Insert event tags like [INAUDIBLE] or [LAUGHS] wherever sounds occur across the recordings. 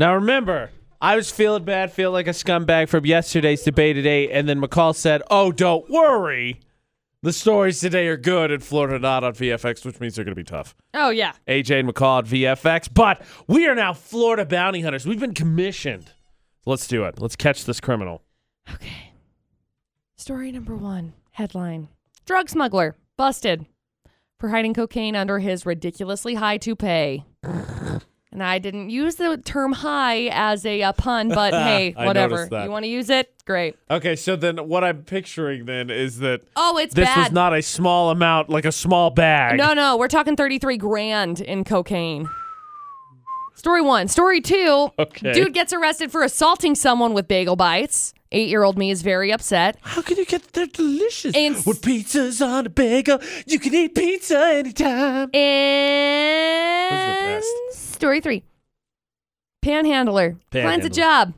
Now remember, I was feeling bad, feeling like a scumbag from yesterday's debate at eight, and then McCall said, "Oh, don't worry, the stories today are good in Florida, not on VFX, which means they're going to be tough." Oh yeah. AJ and McCall at VFX, but we are now Florida bounty hunters. We've been commissioned. Let's do it. Let's catch this criminal. Okay. Story number one. Headline: Drug smuggler busted for hiding cocaine under his ridiculously high toupee. And I didn't use the term high as a, uh pun, [LAUGHS] but hey, I whatever. noticed that. You want to use it? Great. Okay, so then what I'm picturing then is that Oh, it's this bad. was not a small amount, like a small bag. No, no, we're talking 33 grand in cocaine. Story one. Story two. Okay. Dude gets arrested for assaulting someone with bagel bites. Eight year old me is very upset. How can you get? They're delicious. And- With pizzas on a bagel, you can eat pizza anytime. And best. Story three. Panhandler finds a Panhandler. job.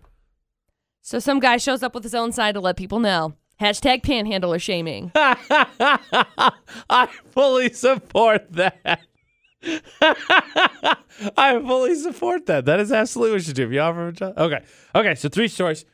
So some guy shows up with his own side to let people know. Hashtag panhandler shaming. [LAUGHS] I fully support that. [LAUGHS] I fully support that. That is absolutely what you should do. If you offer a job. Okay. Okay. So three stories.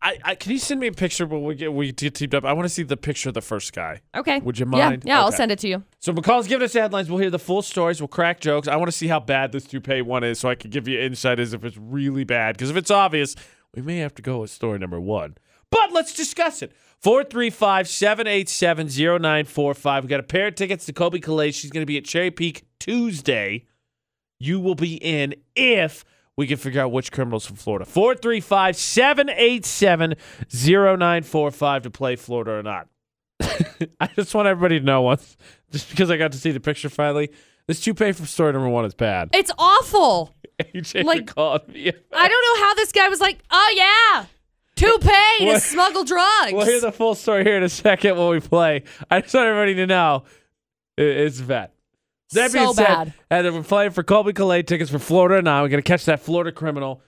I, I can you send me a picture when we get we get teamed up? I want to see the picture of the first guy. Okay. Would you Yeah, mind? yeah, I'll send it to you. So McCall's giving us the headlines. We'll hear the full stories. We'll crack jokes. I want to see how bad this toupee one is, so I can give you insight as if it's really bad. Because if it's obvious, we may have to go with story number one. But let's discuss it. 435 787 0945. We got a pair of tickets to Colbie Caillat. She's going to be at Cherry Peak Tuesday. You will be in if we can figure out which criminals from Florida. 435 787 0945 to play Florida or not. [LAUGHS] I just want everybody to know once, just because I got to see the picture finally. This toupee from story number one is bad. It's awful. [LAUGHS] AJ Like- called me. I don't know how this guy was like, oh yeah, toupee to What- [LAUGHS] smuggle drugs. We'll hear the full story here in a second when we play. I just want everybody to know it's bad. That So being said, bad. and we're playing for Colbie Caillat tickets for Florida now. We're gonna catch that Florida criminal.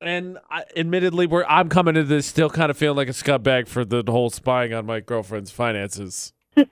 And I, admittedly, we're I'm coming to this still kind of feeling like a scumbag for the whole spying on my girlfriend's finances. [LAUGHS]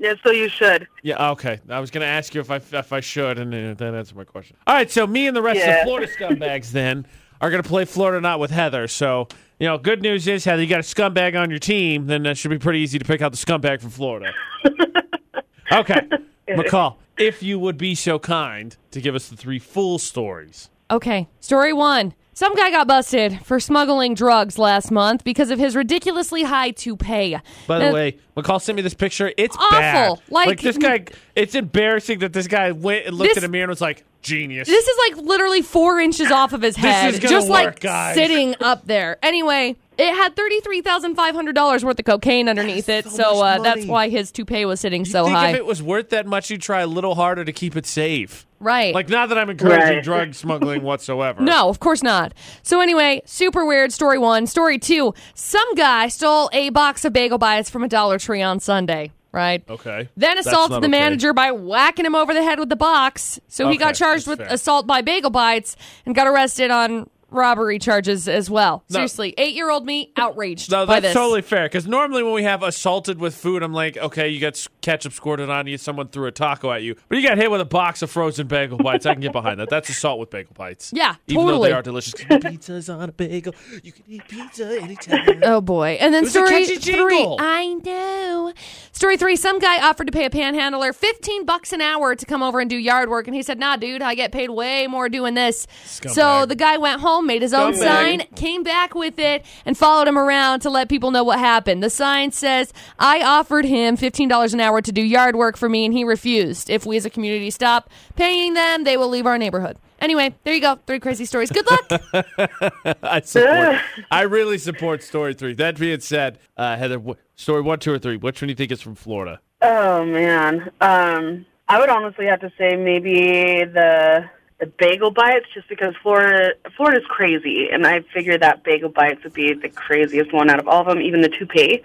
Yeah, so you should. Yeah, okay. I was going to ask you if I if I should, and uh, then answer my question. All right, so me and the rest of Yeah. the Florida scumbags then are going to play Florida not with Heather. So you know, good news is Heather, you got a scumbag on your team, then that should be pretty easy to pick out the scumbag from Florida. [LAUGHS] okay, McCall, if you would be so kind to give us the three full stories. Okay, story one. Some guy got busted for smuggling drugs last month because of his ridiculously high toupee. By the Now- way, McCall sent me this picture. It's Awful. bad. Like- this guy, it's embarrassing that this guy went and looked This- in a mirror and was like, "Genius." This is like literally four inches off of his head, is gonna just like work, guys. sitting up there. Anyway, it had thirty-three thousand five hundred dollars worth of cocaine underneath it, so so, uh, that's why his toupee was sitting You so think high. if it was worth that much, you'd try a little harder to keep it safe. right? Like, not that I'm encouraging Right. drug smuggling [LAUGHS] whatsoever. No, of course not. So anyway, super weird. Story one. Story two. Some guy stole a box of bagel bites from a Dollar Tree on Sunday. Right. Okay. Then assaulted the okay. manager by whacking him over the head with the box. So he got charged with fair. assault by bagel bites and got arrested on robbery charges as well. No. Seriously, eight-year-old me outraged No, by that's this. totally fair. Because normally when we have assaulted with food, I'm like, okay, you got ketchup squirted on you, someone threw a taco at you, but you got hit with a box of frozen bagel bites. I can get behind that. That's assault with bagel bites. Yeah, even though they are delicious. Pizza's on a bagel. You can eat pizza anytime. Oh boy. And then story three. I know. Story three, some guy offered to pay a panhandler 15 bucks an hour to come over and do yard work. And he said, nah, dude, I get paid way more doing this. So the guy went home, made his own Scumbag. sign, came back with it, and followed him around to let people know what happened. The sign says, I offered him $15 an hour to do yard work for me, and he refused. If we as a community stop paying them, they will leave our neighborhood. Anyway, there you go. Three crazy stories. Good luck. [LAUGHS] I support. I really support story three. That being said, uh, Heather, wh- story one, two, or three. Which one do you think is from Florida? Oh man. Um, I would honestly have to say maybe the the bagel bites, just because Florida Florida's crazy, and I figured that bagel bites would be the craziest one out of all of them, even the toupee.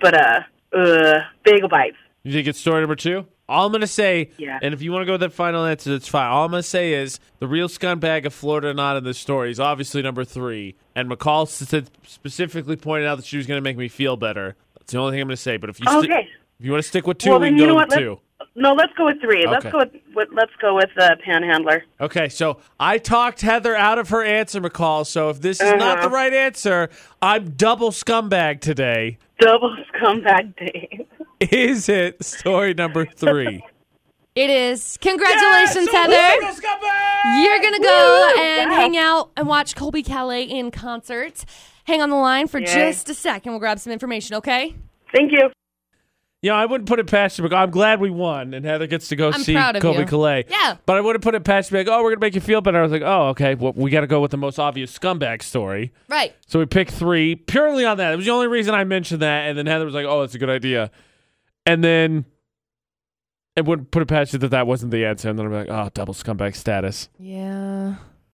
But uh, uh, bagel bites. You think it's story number two? All I'm going to say, Yeah. and if you want to go with that final answer, that's fine. All I'm going to say is the real scumbag of Florida not in this story is obviously number three. And McCall specifically pointed out that she was going to make me feel better. That's the only thing I'm going to say. But if you Okay. If you want to stick with two, well, we can you go know with what? two. Let's, no, let's go with three. Let's Okay. go with, with let's go with the panhandler. Okay, so I talked Heather out of her answer, McCall. So if this is not Uh-huh. the right answer, I'm double scumbag today. Double scumbag day. Is it story number three? [LAUGHS] It is. Congratulations, Heather. You're going to go and hang out and watch Colbie Caillat in concert. Hang on the line for just a second. We'll grab some information, okay? Thank you. Yeah, I wouldn't put it past you. McCall. I'm glad we won, and Heather gets to go I'm see proud of Colbie you. Caillat. Yeah. But I wouldn't put it past you. Like, oh, we're gonna make you feel better. I was like, oh, okay. Well, we got to go with the most obvious scumbag story. Right. So we picked three purely on that. It was the only reason I mentioned that. And then Heather was like, oh, that's a good idea. And then it wouldn't put it past you that that wasn't the answer. And then I'm like, oh, double scumbag status. Yeah.